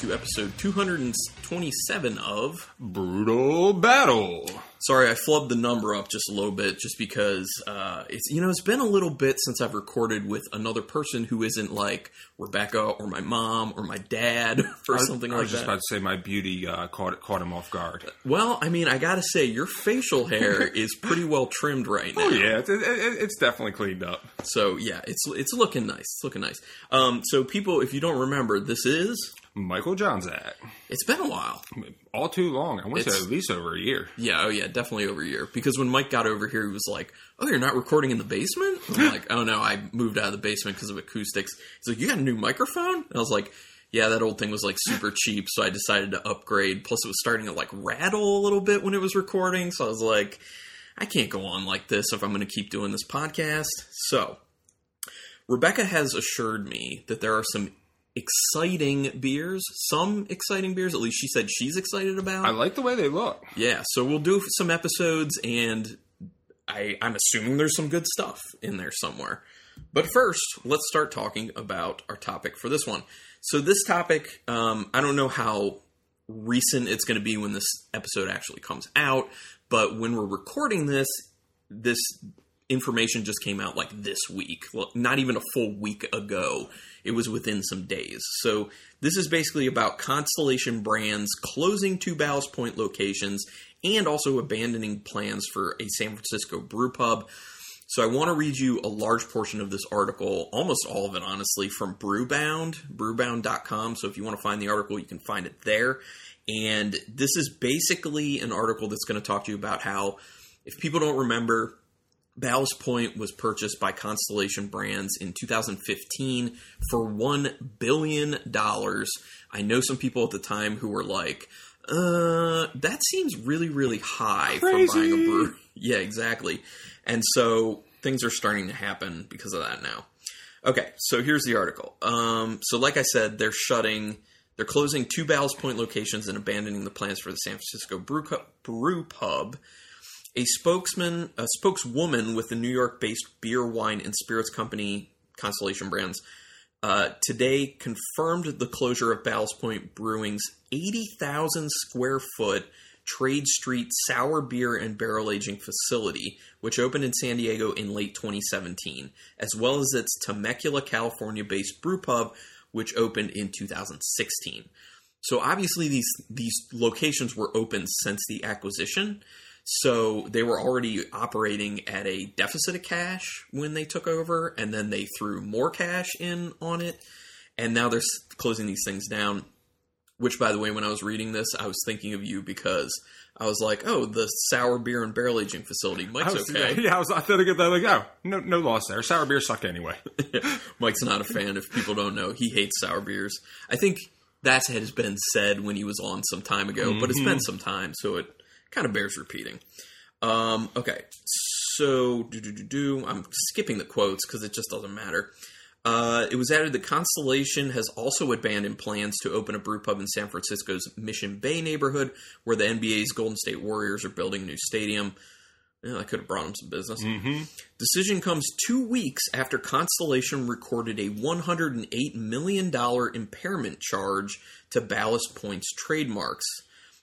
to episode 227 of. Brutal Battle. Sorry, I flubbed the number up just a little bit, just because uh, it's you know it's been a little bit since I've recorded with another person who isn't like Rebecca or my mom or my dad or I- something I like that. I was just about to say my beauty uh, caught caught him off guard. Well, I mean, I gotta say your facial hair is pretty well trimmed right now. Oh yeah, it's, it, it, it's definitely cleaned up. So yeah, it's it's looking nice. It's looking nice. Um, so people, if you don't remember, this is Michael Johnzak. it's been a while. All too long. I want to say at least over a year. Yeah, oh yeah, definitely over a year. Because when Mike got over here, he was like, "Oh, you're not recording in the basement?" I'm like, "Oh no, I moved out of the basement because of acoustics." He's like, "You got a new microphone?" And I was like, "Yeah, that old thing was like super cheap, so I decided to upgrade. Plus, it was starting to like rattle a little bit when it was recording, so I was like." I can't go on like this if I'm going to keep doing this podcast. So, Rebecca has assured me that there are some exciting beers, some exciting beers, at least she said she's excited about. I like the way they look. Yeah, so we'll do some episodes, and I, I'm assuming there's some good stuff in there somewhere. But first, let's start talking about our topic for this one. So this topic, um, I don't know how recent it's going to be when this episode actually comes out, but when we're recording this, this information just came out like this week, well, not even a full week ago. It was within some days. So this is basically about Constellation Brands closing two Ballast Point locations and also abandoning plans for a San Francisco brew pub. So I want to read you a large portion of this article, almost all of it honestly, from Brewbound, brewbound.com. So if you want to find the article, you can find it there. And this is basically an article that's going to talk to you about how, if people don't remember, Ballast Point was purchased by Constellation Brands in 2015 for $1 billion. I know some people at the time who were like, uh, that seems really, really high Crazy. for buying a brewery. Yeah, exactly. And so things are starting to happen because of that now. Okay, so here's the article. Um, so, like I said, they're shutting, they're closing two Ballast Point locations and abandoning the plans for the San Francisco Brew, brew Pub a spokesman, a spokeswoman with the New York-based beer, wine, and spirits company Constellation Brands, uh, today confirmed the closure of Ballast Point Brewing's 80,000 square foot Trade Street sour beer and barrel aging facility, which opened in San Diego in late 2017, as well as its Temecula, California-based brew pub, which opened in 2016. So obviously these these locations were open since the acquisition. So they were already operating at a deficit of cash when they took over, and then they threw more cash in on it, and now they're closing these things down. Which, by the way, when I was reading this, I was thinking of you because I was like, "Oh, the sour beer and barrel aging facility, Mike's I was, okay." Yeah, I was. I thought I'd that like, oh, no, no loss there. Sour beer suck anyway. Mike's not a fan. If people don't know, he hates sour beers. I think that has been said when he was on some time ago, but it's been mm-hmm. some time, so it kind of bears repeating. Um, okay, so do do do do. I'm skipping the quotes because it just doesn't matter. Uh, it was added that Constellation has also abandoned plans to open a brew pub in San Francisco's Mission Bay neighborhood, where the NBA's Golden State Warriors are building a new stadium. Yeah, I could have brought them some business. Decision comes two weeks after Constellation recorded a $108 million impairment charge to Ballast Point's trademarks.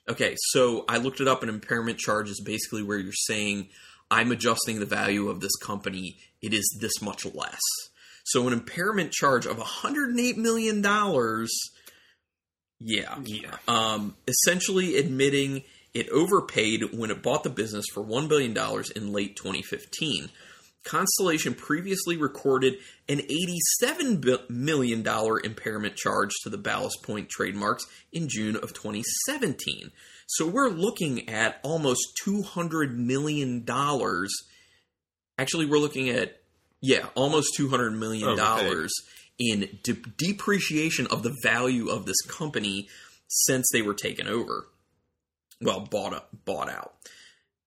Okay, so I looked it up. An impairment charge is basically where you're saying, I'm adjusting the value of this company, it is this much less. So an impairment charge of $108 million, yeah. Yeah. Um, essentially admitting it overpaid when it bought the business for $1 billion in late 2015. Constellation previously recorded an $87 million impairment charge to the Ballast Point trademarks in June of 2017. So we're looking at almost $200 million. Actually, we're looking at, yeah, almost $200 million oh, Overpaid. in de- depreciation of the value of this company since they were taken over. Well, bought up, bought out.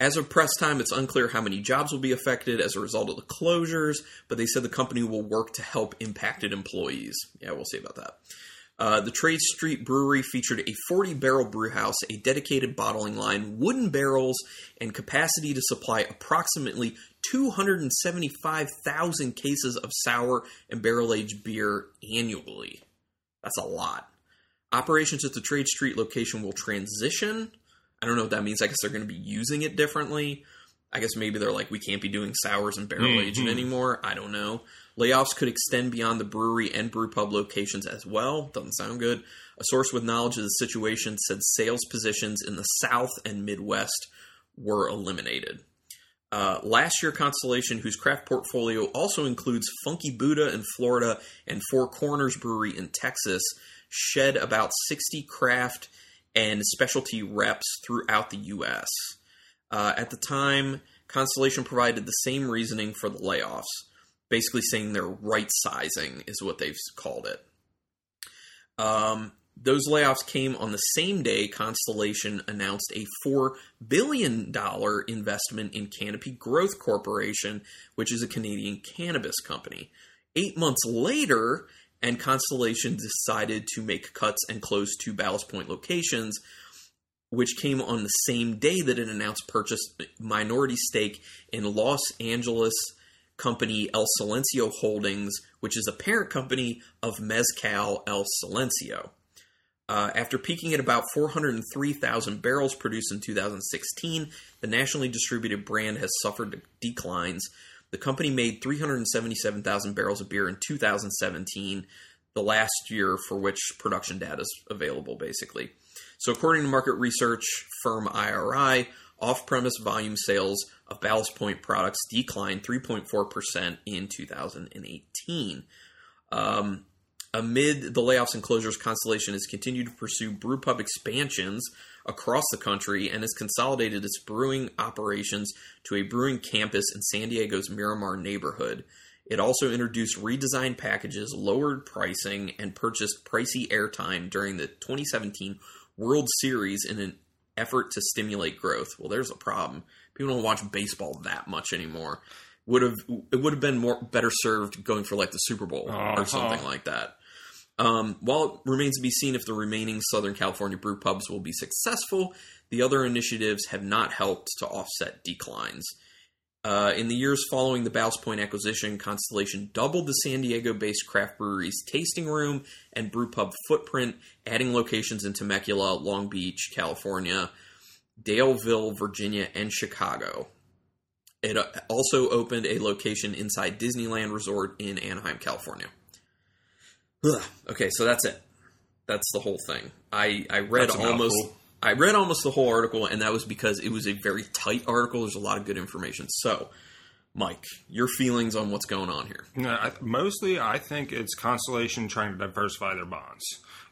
As of press time, it's unclear how many jobs will be affected as a result of the closures, but they said the company will work to help impacted employees. Yeah, we'll see about that. Uh, the Trade Street Brewery featured a 40 barrel brew house, a dedicated bottling line, wooden barrels, and capacity to supply approximately 275,000 cases of sour and barrel aged beer annually. That's a lot. Operations at the Trade Street location will transition. I don't know what that means. I guess they're going to be using it differently. I guess maybe they're like, we can't be doing sours and barrel aging anymore. I don't know. Layoffs could extend beyond the brewery and brew pub locations as well. Doesn't sound good. A source with knowledge of the situation said sales positions in the South and Midwest were eliminated. Uh, last year, Constellation, whose craft portfolio also includes Funky Buddha in Florida and Four Corners Brewery in Texas, shed about 60 craft and specialty reps throughout the U.S. Uh, at the time, Constellation provided the same reasoning for the layoffs, basically saying they're right sizing, is what they've called it. Um, those layoffs came on the same day Constellation announced a $4 billion investment in Canopy Growth Corporation, which is a Canadian cannabis company. Eight months later, and Constellation decided to make cuts and close two Ballast Point locations, which came on the same day that it announced purchase minority stake in Los Angeles company El Silencio Holdings, which is a parent company of Mezcal El Silencio. Uh, after peaking at about 403,000 barrels produced in 2016, the nationally distributed brand has suffered declines. The company made 377,000 barrels of beer in 2017, the last year for which production data is available, basically. So, according to market research firm IRI, off premise volume sales of Ballast Point products declined 3.4% in 2018. Um, amid the layoffs and closures, Constellation has continued to pursue brewpub expansions across the country and has consolidated its brewing operations to a brewing campus in San Diego's Miramar neighborhood. It also introduced redesigned packages, lowered pricing, and purchased pricey airtime during the 2017 World Series in an effort to stimulate growth. Well, there's a problem. People don't watch baseball that much anymore. Would have it would have been more better served going for like the Super Bowl Uh-huh. or something like that. Um, while it remains to be seen if the remaining Southern California brew pubs will be successful, the other initiatives have not helped to offset declines. Uh, in the years following the Ballast Point acquisition, Constellation doubled the San Diego based craft brewery's tasting room and brew pub footprint, adding locations in Temecula, Long Beach, California, Daleville, Virginia, and Chicago. It uh, also opened a location inside Disneyland Resort in Anaheim, California. Ugh. Okay, so that's it. That's the whole thing. I I read That's almost. I read almost the whole article, and that was because it was a very tight article. There's a lot of good information. So, Mike, your feelings on what's going on here? No, I, mostly, I think it's Constellation trying to diversify their bonds.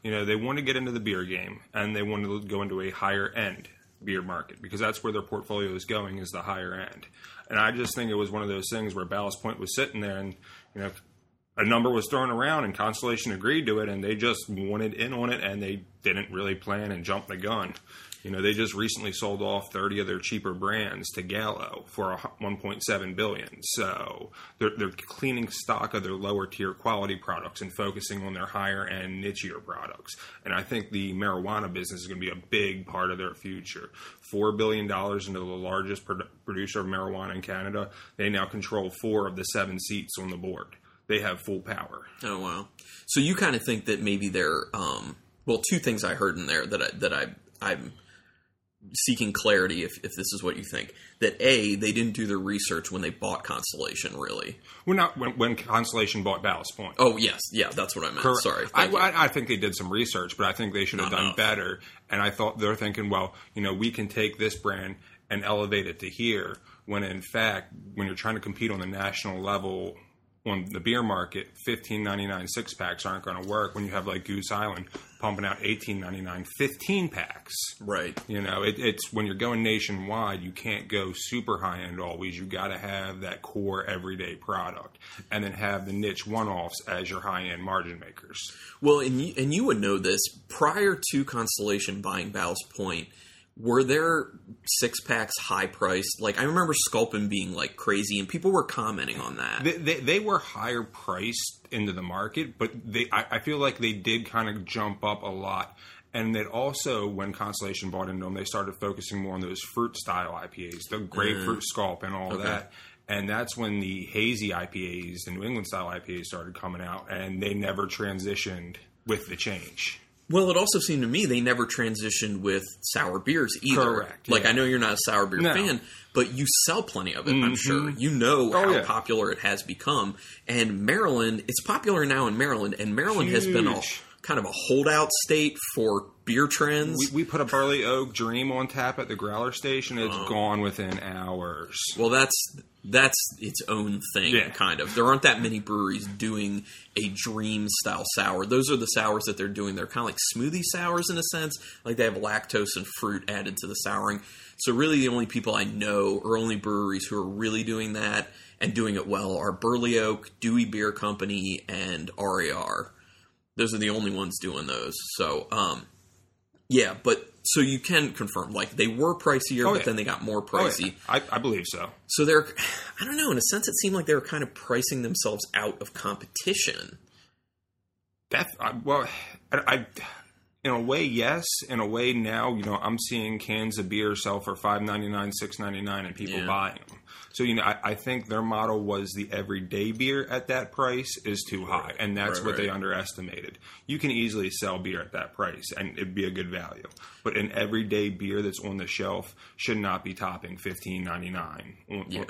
You know, they want to get into the beer game, and they want to go into a higher end beer market because that's where their portfolio is going is the higher end. And I just think it was one of those things where Ballast Point was sitting there, and you know, a number was thrown around, and Constellation agreed to it, and they just wanted in on it, and they didn't really plan and jump the gun. You know, they just recently sold off 30 of their cheaper brands to Gallo for 1.7 billion. So they're, they're cleaning stock of their lower tier quality products and focusing on their higher end nichier products. And I think the marijuana business is going to be a big part of their future. Four billion dollars into the largest produ- producer of marijuana in Canada. They now control four of the seven seats on the board. They have full power. Oh wow! So you kind of think that maybe they're um, well, two things I heard in there that I, that I I'm seeking clarity if if this is what you think that a they didn't do their research when they bought Constellation really. Well, not when, when Constellation bought Ballast Point. Oh yes, yeah, that's what I meant. Correct. Sorry, I. I, I think they did some research, but I think they should have Not done enough. better. And I thought they're thinking, well, you know, we can take this brand and elevate it to here. When in fact, when you're trying to compete on the national level on the beer market, fifteen ninety nine six packs aren't going to work. When you have like Goose Island pumping out eighteen ninety nine 15 packs. right. You know, it, it's when you're going nationwide, you can't go super high end always. You got to have that core everyday product, and then have the niche one offs as your high end margin makers. Well, and you, and you would know this prior to Constellation buying Ballast Point. Were there six packs high priced? Like I remember Sculpin being like crazy, and people were commenting on that. They, they, they were higher priced into the market, but they I, I feel like they did kind of jump up a lot. And that also, when Constellation bought into them, they started focusing more on those fruit style IPAs, the grapefruit mm. sculp, and all Okay. that. And that's when the hazy IPAs, the New England style IPAs, started coming out, and they never transitioned with the change. Well, it also seemed to me they never transitioned with sour beers either. Correct, Like yeah. I know you're not a sour beer No. fan, but you sell plenty of it. I'm mm-hmm. sure you know Oh, how yeah. popular it has become. And Maryland, it's popular now in Maryland, and Maryland has been a kind of a holdout state for beer trends. We, we put a Burley Oak dream on tap at the growler station. It's Oh. gone within hours. Well, that's that's its own thing, Yeah. kind of. There aren't that many breweries doing a dream style sour. Those are the sours that they're doing. They're kind of like smoothie sours in a sense, like they have lactose and fruit added to the souring. So really, the only people I know, or only breweries who are really doing that and doing it well, are Burley Oak, Dewey Beer Company, and RAR. Those are the only ones doing those. So, um, yeah, but so you can confirm, like they were pricier, Oh, but yeah. then they got more Oh, yeah. pricey. I, I believe so. So they're, I don't know, in a sense, it seemed like they were kind of pricing themselves out of competition. That I, well, I, I in a way yes. In a way now, you know, I'm seeing cans of beer sell for five ninety nine, six ninety nine, and people Yeah. buying them. So you know, I, I think their model was the everyday beer at that price is too high, and that's Right, what they underestimated. You can easily sell beer at that price, and it'd be a good value. But an everyday beer that's on the shelf should not be topping fifteen ninety nine on, Yeah.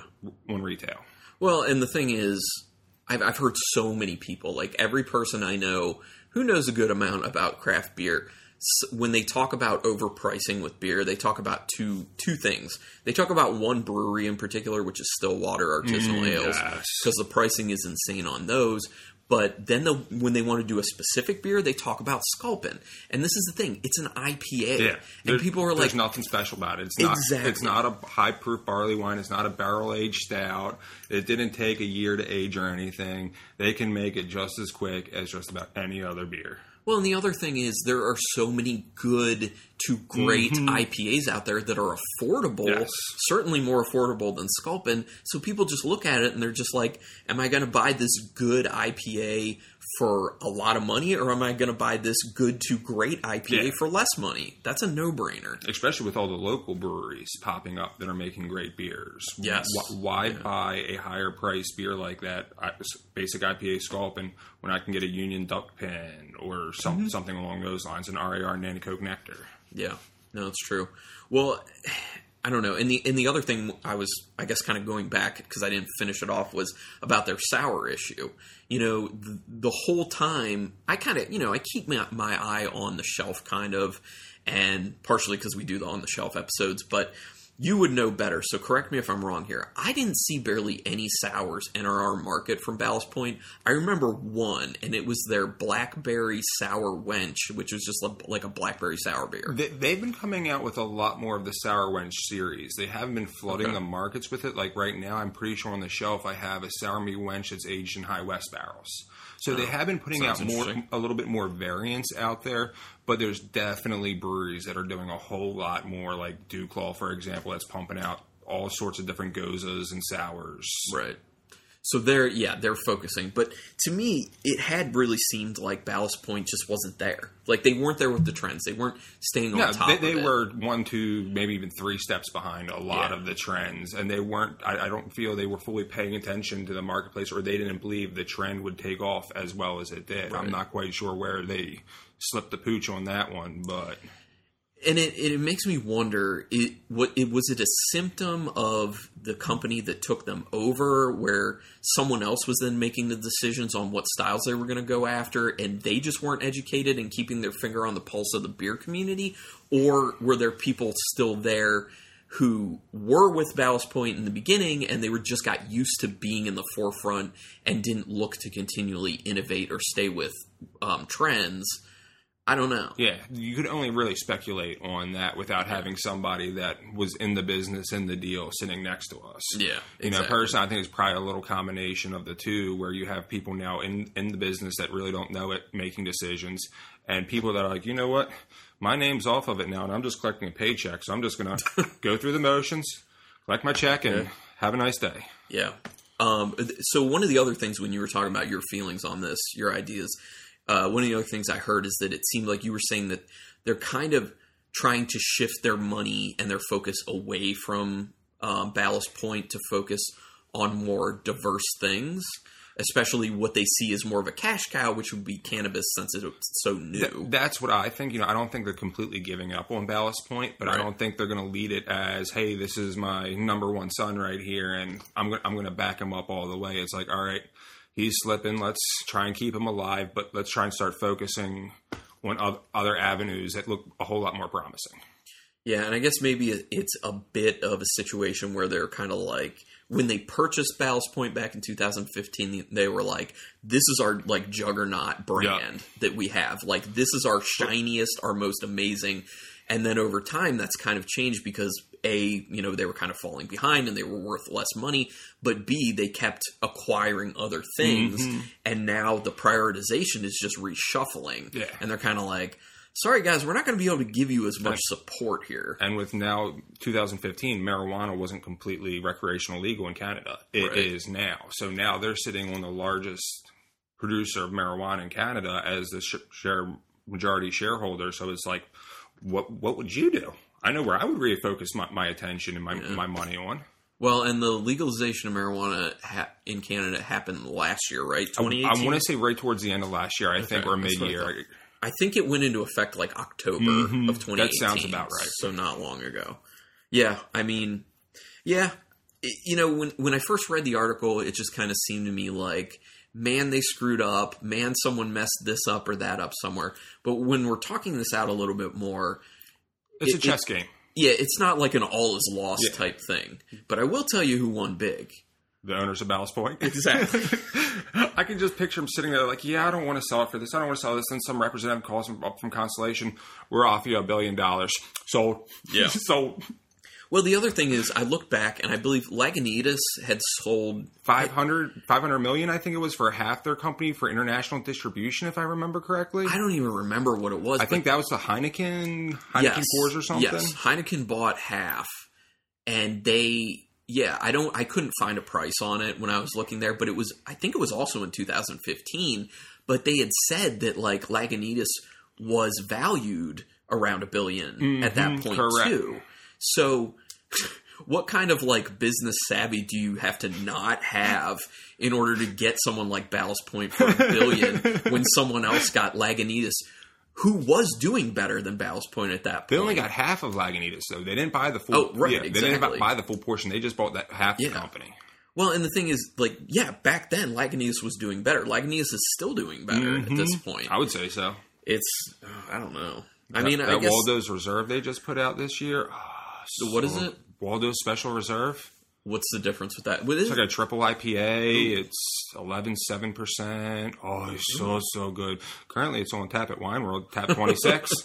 on retail. Well, and the thing is, I've, I've heard so many people, like every person I know who knows a good amount about craft beer, when they talk about overpricing with beer, they talk about two two things. They talk about one brewery in particular, which is Stillwater Artisanal mm, Ales, yes. because the pricing is insane on those. But then the, when they want to do a specific beer, they talk about Sculpin, and this is the thing: it's an IPA, Yeah, and people are like, there's nothing special about it. It's not. Exactly. It's not a high proof barley wine. It's not a barrel aged stout. It didn't take a year to age or anything. They can make it just as quick as just about any other beer. Well, and the other thing is there are so many good to great IPAs out there that are affordable, Mm-hmm. Yes. certainly more affordable than Sculpin. So people just look at it and they're just like, "Am I going to buy this good IPA for a lot of money, or am I going to buy this good to great IPA Yeah. for less money?" That's a no-brainer. Especially with all the local breweries popping up that are making great beers. Yes. Wh- Why buy a higher priced beer like that, basic IPA Sculpin, when I can get a Union Duckpin or some, Mm-hmm. something along those lines, an RAR Nanticoke Nectar? Yeah, no, it's true. Well, I don't know. And the and the other thing I was, I guess, kind of going back because I didn't finish it off was about their sour issue. You know, the, the whole time I kind of, you know, I keep my my eye on the shelf, kind of, and partially because we do the on the shelf episodes, but. You would know better, so correct me if I'm wrong here. I didn't see barely any sours enter our market from Ballast Point. I remember one, and it was their blackberry sour wench, which was just like- a blackberry sour beer. They, they've been coming out with a lot more of the Sour Wench series. They haven't been flooding Okay. the markets with it. Like right now, I'm pretty sure on the shelf I have a Sour Me Wench that's aged in High West barrels. So they have been putting sounds out more, a little bit more variants out there. But there's definitely breweries that are doing a whole lot more, like DuClaw, for example, that's pumping out all sorts of different gozas and sours. Right. So they're yeah they're focusing, but to me it had really seemed like Ballast Point just wasn't there. Like they weren't there with the trends. They weren't staying on top. they, they were one, two, maybe even three steps behind a lot Yeah. of the trends, and they weren't. I, I don't feel they were fully paying attention to the marketplace, or they didn't believe the trend would take off as well as it did. Right. I'm not quite sure where they slipped the pooch on that one, but and it, it makes me wonder it what it was it a symptom of the company that took them over where someone else was then making the decisions on what styles they were going to go after and they just weren't educated and keeping their finger on the pulse of the beer community? Or were there people still there who were with Ballast Point in the beginning and they were just got used to being in the forefront and didn't look to continually innovate or stay with um, trends I don't know yeah, you could only really speculate on that without having somebody that was in the business in the deal sitting next to us. yeah You know, personally, I think it's probably a little combination of the two, where you have people now in in the business that really don't know it, making decisions, and people that are like, you know what, my name's off of it now, and I'm just collecting a paycheck, so I'm just gonna go through the motions, collect my check, and have a nice day. Yeah. Um, so one of the other things when you were talking about your feelings on this, your ideas, uh, one of the other things I heard is that it seemed like you were saying that they're kind of trying to shift their money and their focus away from um, Ballast Point to focus on more diverse things. especially what they see as more of a cash cow, which would be cannabis since it's so new. Th- that's what I think. You know, I don't think they're completely giving up on Ballast Point, but I don't think they're going to lead it as, "Hey, this is my number one son right here, and I'm go- I'm going to back him up all the way." It's like, all right, he's slipping. Let's try and keep him alive, but let's try and start focusing on other avenues that look a whole lot more promising. Yeah, and I guess maybe it's a bit of a situation where they're kind of like when they purchased Ballast Point back in 2015, they were like, "This is our like juggernaut brand that we have. Like this is our shiniest, our most amazing." And then over time, that's kind of changed because a, you know, they were kind of falling behind and they were worth less money, but b, they kept acquiring other things, mm-hmm. and now the prioritization is just reshuffling. Yeah. and they're kind of like. Sorry, guys, we're not going to be able to give you as much support here. And with now 2015, marijuana wasn't completely recreational legal in Canada. It is Right. now. So now they're sitting on the largest producer of marijuana in Canada as the share majority shareholder. So it's like, what what would you do? I know where I would refocus my, my attention and my my money on. Well, and the legalization of marijuana ha- in Canada happened last year, right? I, 2018. want to say right towards the end of last year. I think or mid what I year. I think it went into effect like October Mhm. of 2018. That sounds about right. So not long ago. Yeah, I mean, yeah, it- you know, when when I first read the article, it just kind of seemed to me like, man, they screwed up. Man, someone messed this up or that up somewhere. But when we're talking this out a little bit more, It's it- a chess game. yeah, it's not like an all is lost Yeah. type thing. But I will tell you who won big. The owners of Ballast Point. Exactly. I can just picture him sitting there like, yeah, I don't want to sell it for this. I don't want to sell this. Then some representative calls him up from Constellation. We're off you a billion dollars. Sold. Yeah. Sold. Well, the other thing is, I look back and I believe Lagunitas had sold 500, 500 million, I think it was, for half their company for international distribution, if I remember correctly. I don't even remember what it was. I think that was the Heineken, Heineken yes, Coors or something. Yes, Heineken bought half, and they yeah, I don't I couldn't find a price on it when I was looking there, but it was I think it was also in 2015. But they had said that like Lagunitas was valued around a 1000000000 at that Mhm, point correct. too. So. What kind of like business savvy do you have to not have in order to get someone like Ballast Point for a billion when someone else got Lagunitas, who was doing better than Ballast Point at that point? They only got half of Lagunitas, though. They didn't buy the full. Oh, right, yeah, They didn't buy the full portion. They just bought that half Yeah. the company. Well, and the thing is, like, yeah, back then Lagunitas was doing better. Lagunitas is still doing better at this point. I would say so. It's, uh, I don't know. I mean, that I guess Waldo's Reserve they just put out this year. Ah, what is it? Waldo Special Reserve. What's the difference with that? What is It's it? like a triple IPA. It's eleven seven percent. Oh, it's so so good. Currently, it's on tap at Wine World. Tap twenty six.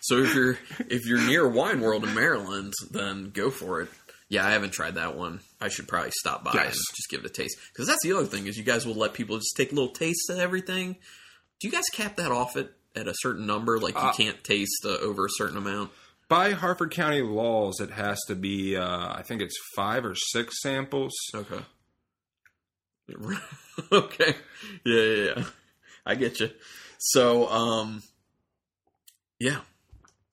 So if you're if you're near Wine World in Maryland, then go for it. Yeah, I haven't tried that one. I should probably stop by and just give it a taste because that's the other thing is you guys will let people just take a little taste of everything. Do you guys cap that off at at a certain number? Like you Uh, can't taste uh, over a certain amount. By Harford County laws, it has to be. Uh, I think it's five or six samples. Okay. okay. Yeah, yeah, yeah. I get you. So, um, yeah.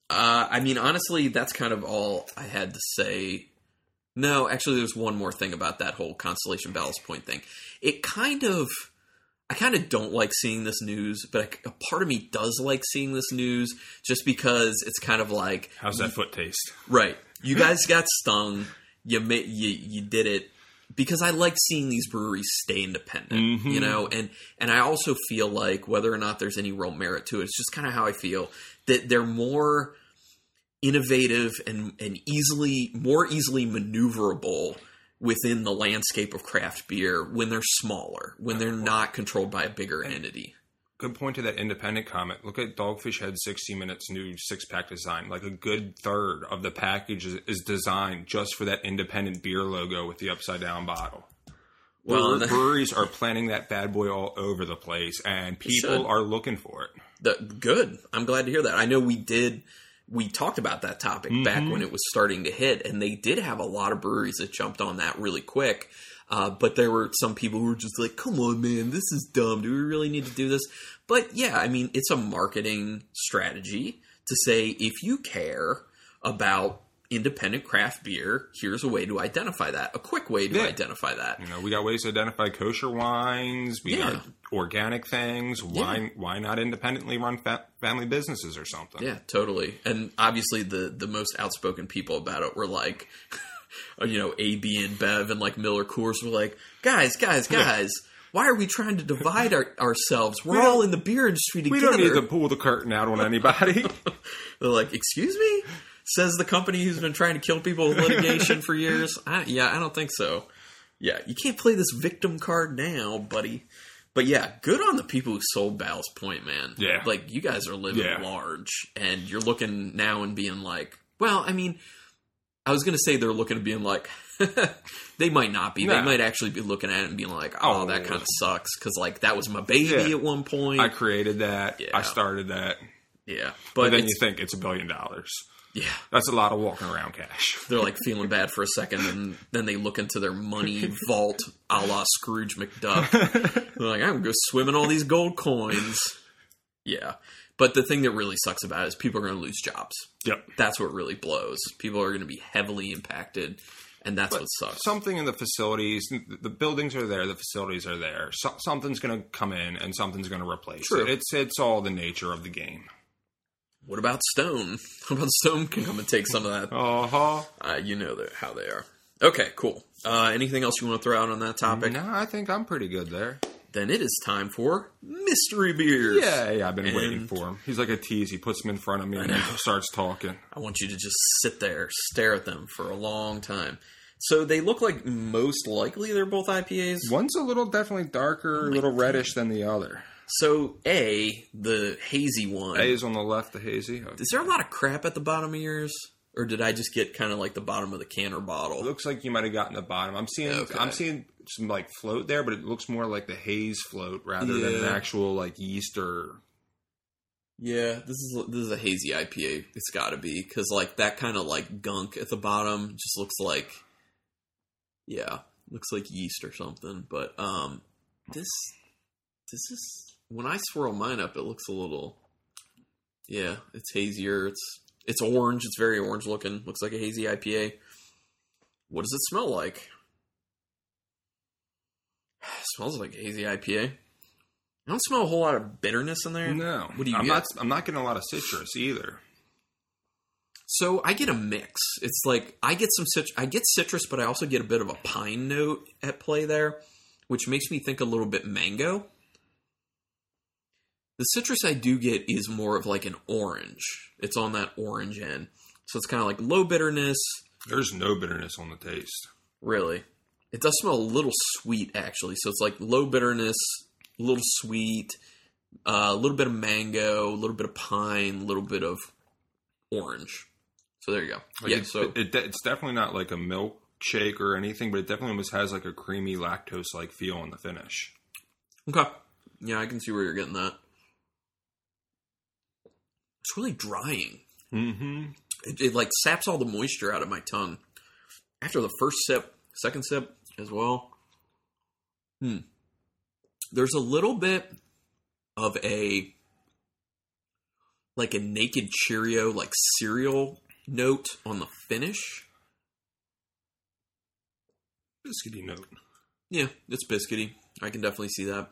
Uh, I mean, honestly, that's kind of all I had to say. No, actually, there's one more thing about that whole Constellation Ballast Point thing. It kind of, I kind of don't like seeing this news, but I, a part of me does like seeing this news just because it's kind of like, How's that foot taste? Right. You guys got stung. You you you did it because I like seeing these breweries stay independent. Mhm. You know, and and I also feel like whether or not there's any real merit to it, it's just kind of how I feel that they're more innovative and and easily more easily maneuverable within the landscape of craft beer when they're smaller, when they're not controlled by a bigger entity. Good point to that independent comment. Look at Dogfish Head 60 Minutes new six pack design. Like a good third of the package is, is designed just for that independent beer logo with the upside down bottle. Well, Brewer- breweries are planning that bad boy all over the place, and people should. are looking for it. The, good. I'm glad to hear that. I know we did. We talked about that topic back Mm-hmm. when it was starting to hit, and they did have a lot of breweries that jumped on that really quick. Uh, but there were some people who were just like, "Come on, man, this is dumb. Do we really need to do this?" But yeah, I mean, it's a marketing strategy to say if you care about independent craft beer. Here's a way to identify that. A quick way to Yeah. identify that. You know, we got ways to identify kosher wines. We Yeah. got organic things. Why Yeah. why not independently run fa- family businesses or something? Yeah, totally. And obviously, the the most outspoken people about it were like, uh, you know, AB InBev and like Miller Coors were like, guys, guys, guys. Why are we trying to divide our, ourselves? We're We all in the beer industry together. We don't need to pull the curtain out on anybody. They're like, excuse me? Says the company who's been trying to kill people with litigation for years. I, yeah, I don't think so. Yeah, you can't play this victim card now, buddy. But yeah, good on the people who sold Ballast Point, man. Yeah. Like, you guys are living Yeah. large, and you're looking now and being like, well, I mean, I was going to say they're looking and being like, they might not be. They might actually be looking at it and being like, oh, Oh. that kind of sucks. Because, like, that was my baby Yeah. at one point. I created that. Yeah. I started that. yeah. But But, then you think it's a billion dollars. Yeah. That's a lot of walking around cash. they're like feeling bad for a second, and then they look into their money vault, a la Scrooge McDuck. They're like, I'm gonna go swim in all these gold coins. Yeah, but the thing that really sucks about it is people are gonna lose jobs. Yep. That's what really blows. People are gonna be heavily impacted, and that's what sucks. Something in the facilities, the buildings are there, the facilities are there. So, something's going to come in and something's going to replace True. it. It's it's all the nature of the game. What about Stone? What about Stone can come and take some of that? Uh huh. Uh, you know that how they are. Okay, cool. Uh, anything else you want to throw out on that topic? No, I think I'm pretty good there. Then it is time for mystery beers. Yeah, yeah, I've been And- waiting for him. He's like a tease. He puts them in front of me and then starts talking. I want you to just sit there, stare at them for a long time. So they look like most likely they're both IPAs. One's a little definitely darker, a little reddish than the other. So A, the hazy one. A is on the left, the hazy. Okay. Is there a lot of crap at the bottom of yours? Or did I just get kind of like the bottom of the can or It bottle? looks like you might have gotten the bottom. I'm seeing Okay. I'm seeing some like float there, but it looks more like the haze float rather than an actual like yeast or Yeah, this is this is a hazy IPA. It's got to be because like that kind of like gunk at the bottom just looks like, yeah, looks like yeast or something. But um, this this is when I swirl mine up, it looks a little, yeah, it's hazier. It's it's orange. It's very orange looking. Looks like a hazy IPA. What does it smell like? smells like hazy IPA. I don't smell a whole lot of bitterness in there. no. What do you I'm get? not. I'm not getting a lot of citrus either. So I get a mix. It's like I get some cit- I get citrus, but I also get a bit of a pine note at play there, which makes me think a little bit mango. The citrus I do get is more of like an orange. It's on that orange end. So it's kind of like low bitterness, There's no bitterness on the taste. really. It does smell a little sweet actually. So it's like low bitterness, a little sweet, uh, a little bit of mango, a little bit of pine, a little bit of orange. So there you go. Like yeah, it's, so it, it's definitely not like a milkshake or anything, but it definitely almost has like a creamy lactose like feel in the finish. Okay. Yeah, I can see where you're getting that. It's really drying. Mm-hmm. It, it like saps all the moisture out of my tongue. After the first sip, second sip as well. Hmm. There's a little bit of a like a naked Cheerio like cereal note on the finish. Biscuity note. Yeah, it's biscuity. I can definitely see that.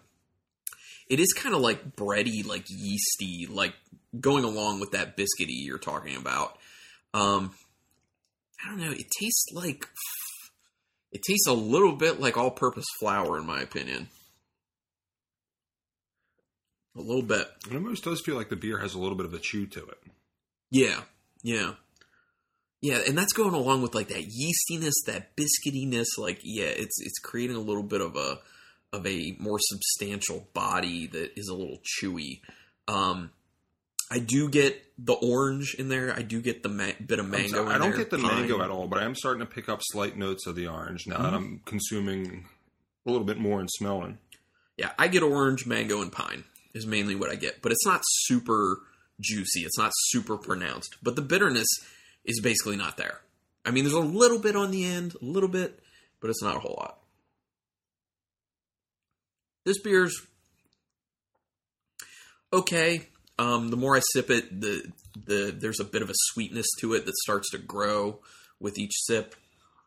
It is kind of like bready, like yeasty, like going along with that biscuity you're talking about. Um, I don't know. It tastes like it tastes a little bit like all-purpose flour, in my opinion. A little bit. It almost does feel like the beer has a little bit of a chew to it. Yeah, yeah, yeah, and that's going along with like that yeastiness, that biscuitiness. Like, yeah, it's it's creating a little bit of a of a more substantial body that is a little chewy. Um, I do get the orange in there. I do get the ma- bit of mango. sorry, I don't there, get the pine. mango at all, but I am starting to pick up slight notes of the orange now Mm-hmm. that I'm consuming a little bit more and smelling. Yeah, I get orange, mango, and pine is mainly what I get, but it's not super juicy. It's not super pronounced, but the bitterness is basically not there. I mean, there's a little bit on the end, a little bit, but it's not a whole lot. This beer's okay. Um, the more I sip it, the the there's a bit of a sweetness to it that starts to grow with each sip.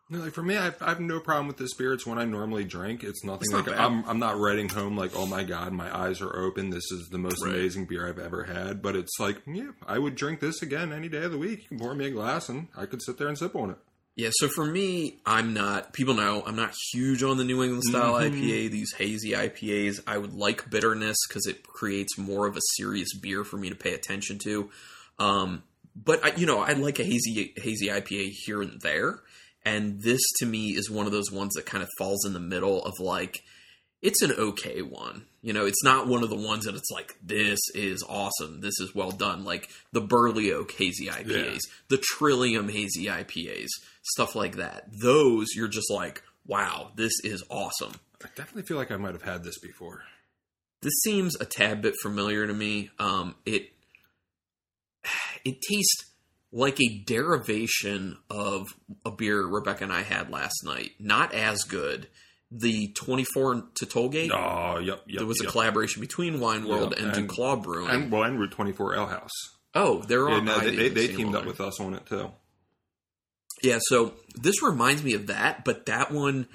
No, like for me, I, I have no problem with this beer. It's one I normally drink. It's nothing It's not like bad. I'm. I'm not writing home like, oh my god, my eyes are open. This is the most Right. amazing beer I've ever had. But it's like, yeah, I would drink this again any day of the week. You can pour me a glass, and I could sit there and sip on it. Yeah, so for me, I'm not. People know I'm not huge on the New England style IPA. These hazy IPAs, I would like bitterness because it creates more of a serious beer for me to pay attention to. Um, but I, you know, I like a hazy hazy IPA here and there, and this to me is one of those ones that kind of falls in the middle of like it's an okay one. You know, it's not one of the ones that it's like this is awesome, this is well done. Like the Burley Oak hazy IPAs, the Trillium hazy IPAs, stuff like that. Those you're just like, wow, this is awesome. I definitely feel like I might have had this before. This seems a tad bit familiar to me. Um, it it tastes like a derivation of a beer Rebecca and I had last night. Not as good. The 24 to Tollgate. Oh, yep, yep. There was a collaboration between Wine World Yeah, and, and- Duclaw Brewing. and well, and Route 24 Ale House. oh, they're Yeah, on. no, they, they, they teamed up with us on it too. Yeah, so this reminds me of that, but that one,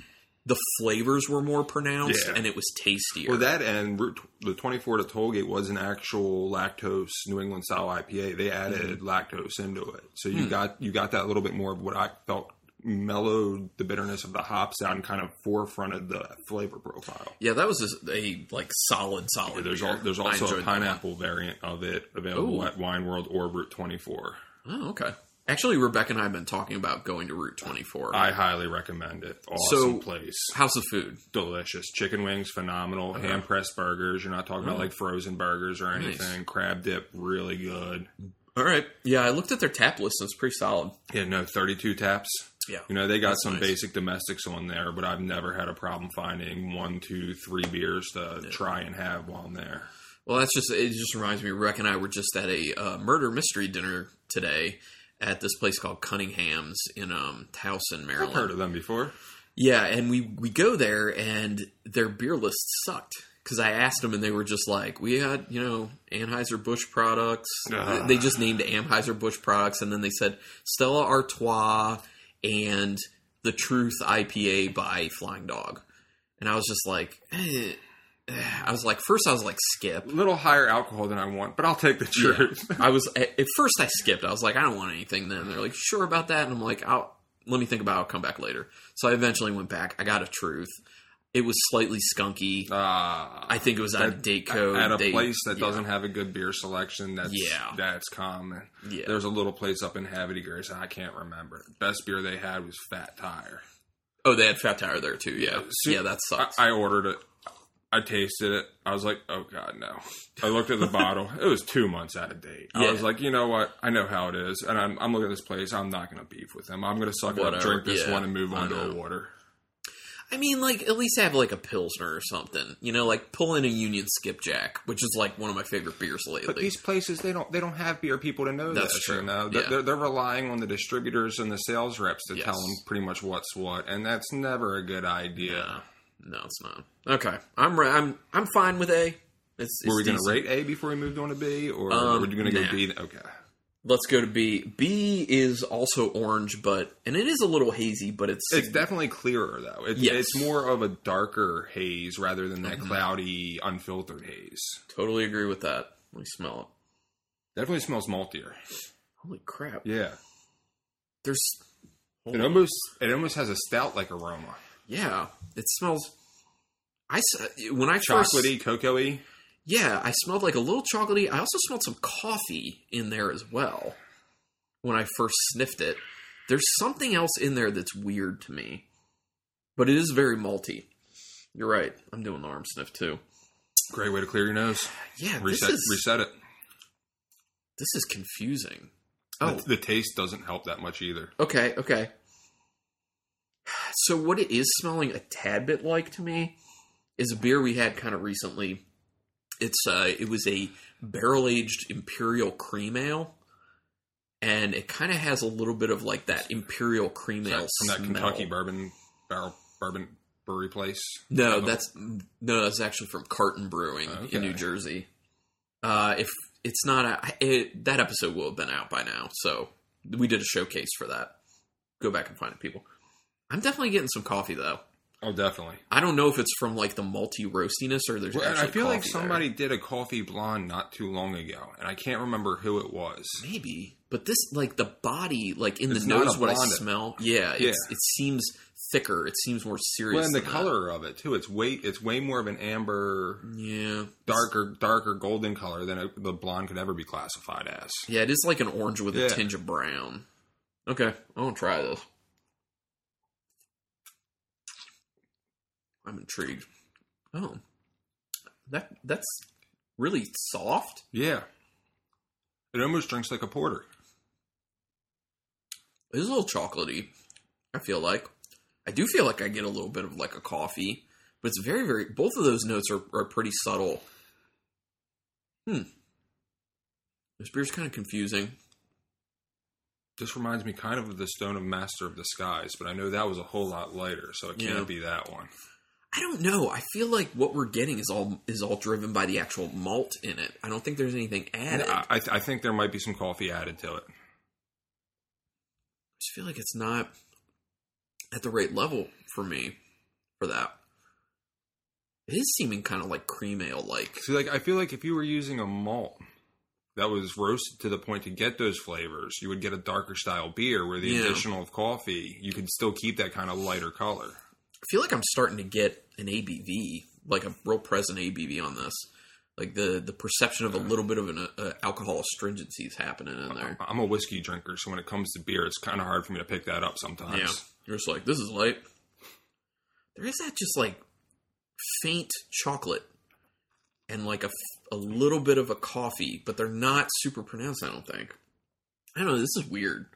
the flavors were more pronounced Yeah. and it was tastier. Well, that and Route, the 24 to Tollgate was an actual lactose New England style IPA. They added Mm-hmm. lactose into it, so you got you got that little bit more of what I felt mellowed the bitterness of the hops out and kind of forefronted the flavor profile. yeah, that was just a like solid, solid. There's beer. al- there's also a enjoyed that pineapple variant of it available Ooh. at Wine World or Route 24. Oh, okay. Actually, Rebecca and I have been talking about going to Route 24. I highly recommend it. Awesome So- place. House of food? delicious. Chicken wings, phenomenal. Hand pressed burgers. You're not talking about like frozen burgers or Nice. anything. Crab dip, really good. All right. Yeah, I looked at their tap list and it's pretty solid. Yeah, no, 32 taps. Yeah. You know, they got That's some nice. basic domestics on there, but I've never had a problem finding one, two, three beers to try and have while I'm there. Well, that's just, it just reminds me, Rebecca and I were just at a uh, murder mystery dinner today at this place called Cunningham's in um, Towson, Maryland. I've heard of them before. Yeah, and we we go there and their beer list sucked because I asked them and they were just like, we had you know Anheuser Busch products. Ah. They just named Anheuser Busch products and then they said Stella Artois and the Truth IPA by Flying Dog, and I was just like, eh. I was like, first I was like, skip. A little higher alcohol than I want, but I'll take the truth. I was at first I skipped. I was like, I don't want anything. Then they're like, sure about that, and I'm like, I'll let me think about. it. I'll come back later. So I eventually went back. I got a truth. It was slightly skunky. Ah, I think it was out of date code. at a They- place that yeah. doesn't have a good beer selection. That's Yeah. that's common. Yeah. There's a little place up in Havre de Grace. I can't remember. Best beer they had was Fat Tire. Oh, they had Fat Tire there too. Yeah, See, yeah, that sucks. I, I ordered it. I tasted it. I was like, oh god, no. I looked at the bottle. It was two months out of date. I was like, you know what? I know how it is, and I'm, I'm looking at this place. I'm not going to beef with them. I'm going to suck it up, drink this yeah, one, and move on to a water. I mean, like at least have like a pilsner or something. You know, like pull in a Union Skipjack, which is like one of my favorite beers lately. But these places, they don't they don't have beer people to know That's this. true. You know? They're, Yeah. they're, they're relying on the distributors and the sales reps to Yes. tell them pretty much what's what, and that's never a good idea. no, no, it's not. Okay, I'm re- I'm I'm fine with A. It's, Were we going to rate A before we moved on to B, or Um, were you going to go nah. B? Okay. Let's go to B. B is also orange, but and it is a little hazy, but it's, It's definitely clearer though. It's, Yes. it's more of a darker haze rather than Mm-hmm. that cloudy, unfiltered haze. totally agree with that. Let me smell it. Definitely smells maltier. Holy crap! Yeah, There's it almost it almost has a stout like aroma, yeah. It smells. I when I first chocolatey, cocoa-y. yeah, I smelled like a little chocolatey. I also smelled some coffee in there as well. When I first sniffed it, there's something else in there that's weird to me, but it is very malty. You're right. I'm doing the arm sniff too. Great way to clear your nose. Yeah, Reset, is reset it. this is confusing. Oh, The, the taste doesn't help that much either. Okay, okay. So what it is smelling a tad bit like to me is a beer we had kind of recently. It's uh it was a barrel aged imperial cream ale. And it kind of has a little bit of like that imperial cream ale From that smell. Kentucky bourbon barrel bourbon brewery place. No, Uh, that's no, that's actually from Carton Brewing Okay. in New Jersey. Uh, if it's not a, it, that episode will have been out by now. So we did a showcase for that. Go back and find it, people. I'm definitely getting some coffee though. Oh, definitely. I don't know if it's from like the malty roastiness or there's Well, actually I feel like coffee there. somebody did a coffee blonde not too long ago, and I can't remember who it was. maybe, but this like the body like in It's the nose what I smell. Yeah, it's, Yeah. it seems thicker. It seems more serious. Well, and the than that. color of it too. It's way it's way more of an amber, Yeah, darker, darker golden color than a, the blonde could ever be classified as. yeah, it is like an orange with Yeah. a tinge of brown. Okay, I to try this. I'm intrigued. Oh, that that's really soft. Yeah, it almost drinks like a porter. It is a little chocolatey. I feel like I do feel like I get a little bit of like a coffee, but it's very very. Both of those notes are are pretty subtle. Hmm. This beer's kind of confusing. This reminds me kind of of the Stone of Master of the Skies, but I know that was a whole lot lighter, so it can't Yeah. be that one. I don't know. I feel like what we're getting is all is all driven by the actual malt in it. I don't think there's anything added. I I, I think there might be some coffee added to it. I just feel like it's not at the right level for me for that. It is seeming kind of like cream ale like. See, like I feel like if you were using a malt that was roasted to the point to get those flavors, you would get a darker style beer where the Yeah. additional of coffee, you could still keep that kind of lighter color. I feel like I'm starting to get an ABV, like a real present ABV on this. Like the the perception of a little bit of an uh, alcohol astringency is happening in there. I'm a whiskey drinker, so when it comes to beer, it's kind of hard for me to pick that up sometimes. Yeah, you're just like this is light. There is that just like faint chocolate and like a, a little bit of a coffee, but they're not super pronounced. I don't think. I don't know. This is weird.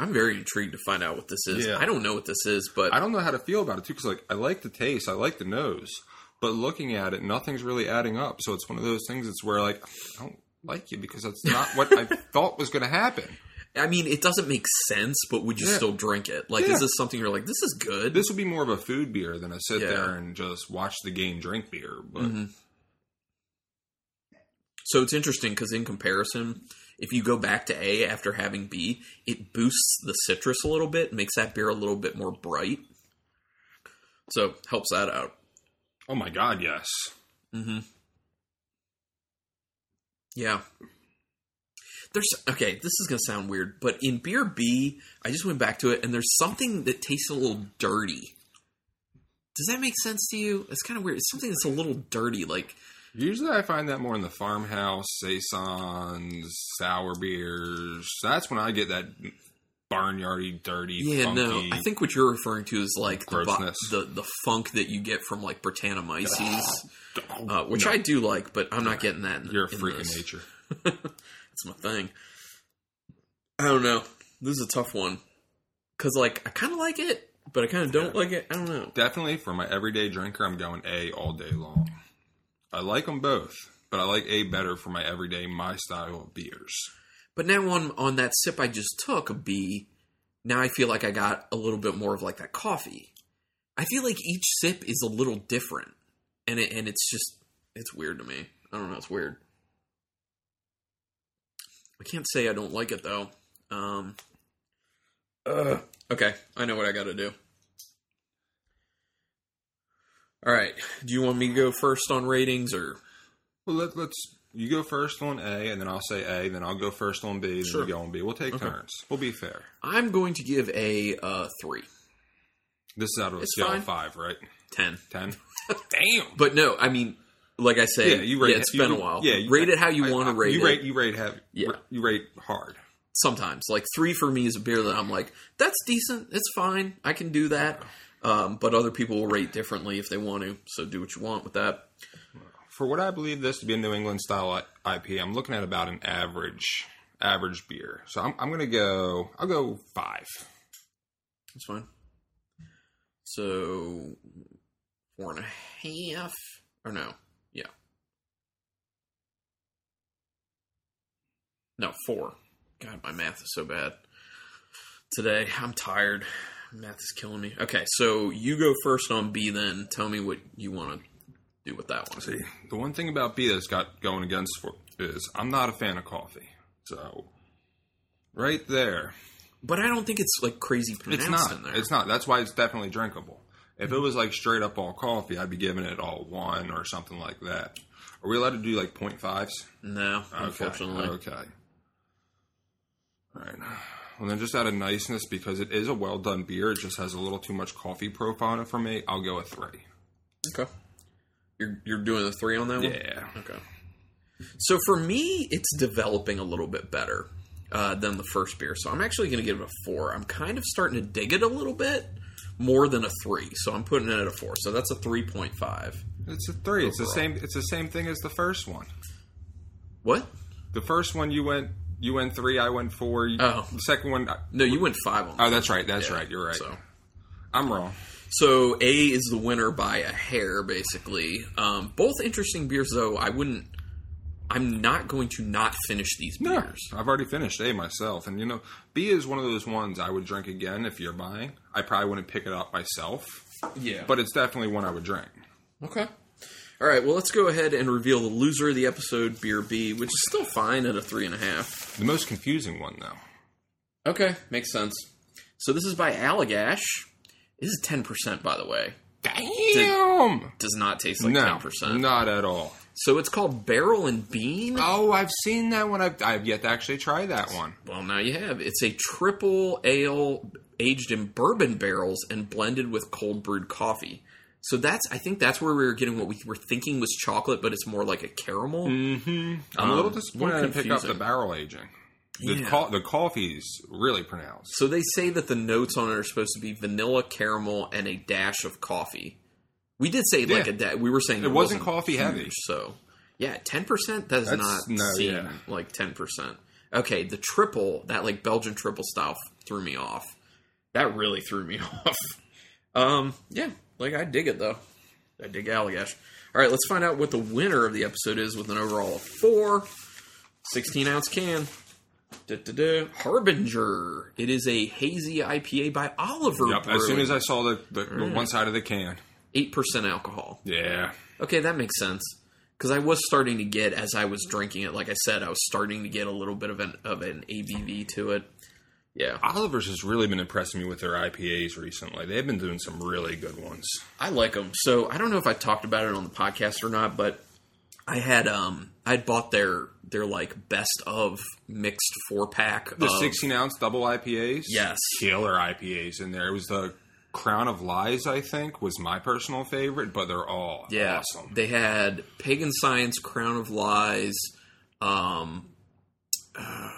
I'm very intrigued to find out what this is. Yeah. I don't know what this is, but I don't know how to feel about it too, because like I like the taste, I like the nose, but looking at it, nothing's really adding up. So it's one of those things. It's where like I don't like you because that's not what I thought was going to happen. I mean, it doesn't make sense. But would you Yeah. still drink it? Like, Yeah. is this something you're like, this is good? This would be more of a food beer than a sit Yeah. there and just watch the game drink beer. But Mhm. So it's interesting because in comparison, if you go back to A after having B, it boosts the citrus a little bit, makes that beer a little bit more bright. So helps that out. oh my god, yes. Mm-hmm. Yeah. There's okay. This is gonna sound weird, but in beer B, I just went back to it, and there's something that tastes a little dirty. Does that make sense to you? It's kind of weird. It's something that's a little dirty, like Usually, I find that more in the farmhouse, saisons, sour beers. That's when I get that barnyardy, dirty, Yeah, funky. no. I think what you're referring to is like the, the the funk that you get from like Brettanomyces, Oh, uh, which no, I do like, but I'm not getting that. In, You're a freak of nature. It's my thing. I don't know. This is a tough one because like I kind of like it, but I kind of don't Yeah. like it. I don't know. Definitely for my everyday drinker, I'm going A all day long. I like them both, but I like A better for my everyday, my style of beers. But now on on that sip I just took a B, now I feel like I got a little bit more of like that coffee. I feel like each sip is a little different, and it, and it's just it's weird to me. I don't know. It's weird. I can't say I don't like it though. Um, uh, okay, I know what I got to do. All right. Do you want me to go first on ratings or? Well, let, let's. You go first on A, and then I'll say A, then I'll go first on B, then Sure. you go on B. We'll take Okay. turns. We'll be fair. I'm going to give a uh, three, This is out of a It's scale fine. of five, right? ten. Ten. Damn. But no, I mean, like I say, Yeah, you rate. yeah, it's you- been a while. Yeah, you- rate it how you I- want I- to rate you it. rate. You rate heavy. Yeah. You rate hard. Sometimes, like three for me is a beer that I'm like, that's decent. It's fine. I can do that. Um, but other people will rate differently if they want to. So do what you want with that. For what I believe this to be a New England style IP, I'm looking at about an average average beer. So I'm, I'm going to go. I'll go five. That's fine. So four and a half, or no? Yeah. No, four. God, my math is so bad today. I'm tired. Math is killing me. Okay, so you go first on B. Then tell me what you want to do with that one. See, the one thing about B that's got going against for is I'm not a fan of coffee. So, right there, But I don't think it's like crazy pronounced it's not. in there. It's not. That's why it's definitely drinkable. If it was like straight up all coffee, I'd be giving it all one or something like that. Are we allowed to do like 0.5s? no, Okay. unfortunately. Okay. All right. Well, then, just out of niceness, because it is a well done beer, it just has a little too much coffee profile in it for me. I'll go a three. Okay. You're you're doing a three on that one? Yeah. Okay. So for me, it's developing a little bit better uh, than the first beer. So I'm actually going to give it a four. I'm kind of starting to dig it a little bit more than a three. So I'm putting it at a four. So that's a three point five. It's a three. It's the same. It's the same thing as the first one. What? The first one you went you went three, I went four. You- Oh. The second one. No, you went five on. Oh, that's right. That's Yeah, right. You're right. So. I'm wrong. So A is the winner by a hair, basically. Um, both interesting beers, though. I wouldn't. I'm not going to not finish these No, beers. I've already finished A myself, and you know, B is one of those ones I would drink again if you're buying. I probably wouldn't pick it up myself, Yeah. but it's definitely one I would drink. Okay. All right. Well, let's go ahead and reveal the loser of the episode, Beer B, which is still fine at a three and a half. The most confusing one, though. Okay, makes sense. So this is by Allagash. This is ten percent, by the way. Damn. Does not taste like no, ten percent. not at all. So it's called Barrel and Bean. Oh, I've seen that one. I've, I've yet to actually try that one. Well, now you have. It's a triple ale aged in bourbon barrels and blended with cold brewed coffee. So that's, I think that's where we were getting what we were thinking was chocolate, but it's more like a caramel. Mm-hmm. I'm a little Um, disappointed I didn't pick up the barrel aging. The, Yeah. co- the coffee's really pronounced. So they say that the notes on it are supposed to be vanilla, caramel, and a dash of coffee. We did say like a da- we were saying It wasn't coffee huge, heavy. So yeah, ten percent does That's- not no, seem yeah. like ten percent. Okay, the triple that like Belgian triple style threw me off. That really threw me off. Um, yeah, like I dig it though. I dig Allagash. All right, let's find out what the winner of the episode is with an overall of four. 16 ounce can. Da-da-da. Harbinger. It is a hazy IPA by Oliver. Yep. As soon as I saw the, the, the mm. one side of the can. eight percent alcohol. Yeah. Okay, that makes sense. Because I was starting to get, as I was drinking it, like I said, I was starting to get a little bit of an of an ABV to it. Yeah, Oliver's has really been impressing me with their IPAs recently. They've been doing some really good ones. I like them. So I don't know if I talked about it on the podcast or not, but I had um I'd bought their their like best of mixed four pack. The of, 16 ounce double IPAs? Yes. Killer IPAs in there. It was the Crown of Lies, I think, was my personal favorite, but they're all Yeah, awesome. they had Pagan Science, Crown of Lies, um, uh,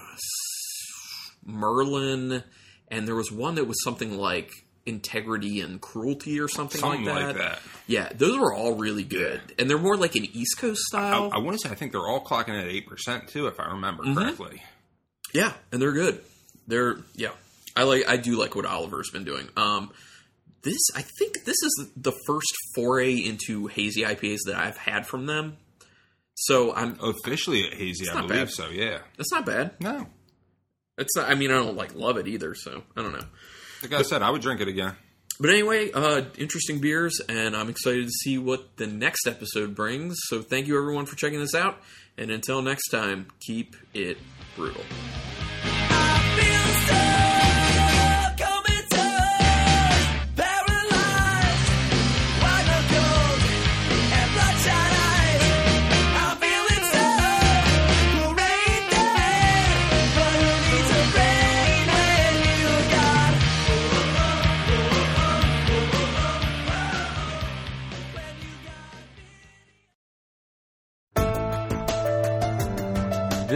Merlin, and there was one that was something like Integrity and Cruelty or something, Something like, that. like that. Yeah, those were all really good, and they're more like an East Coast style. I want to say, I think they're all clocking at 8% too, if I remember Mm-hmm. correctly. yeah, and they're good. They're yeah, I like I do like what Oliver's been doing. Um, this I think this is the first foray into hazy IPAs that I've had from them. So I'm Officially at Hazy, I believe bad. so, yeah. that's not bad. No. It's not. I mean, I don't like love it either. So I don't know. Like I said, I would drink it again. But anyway, uh, interesting beers, and I'm excited to see what the next episode brings. So thank you everyone for checking this out, and until next time, keep it brutal.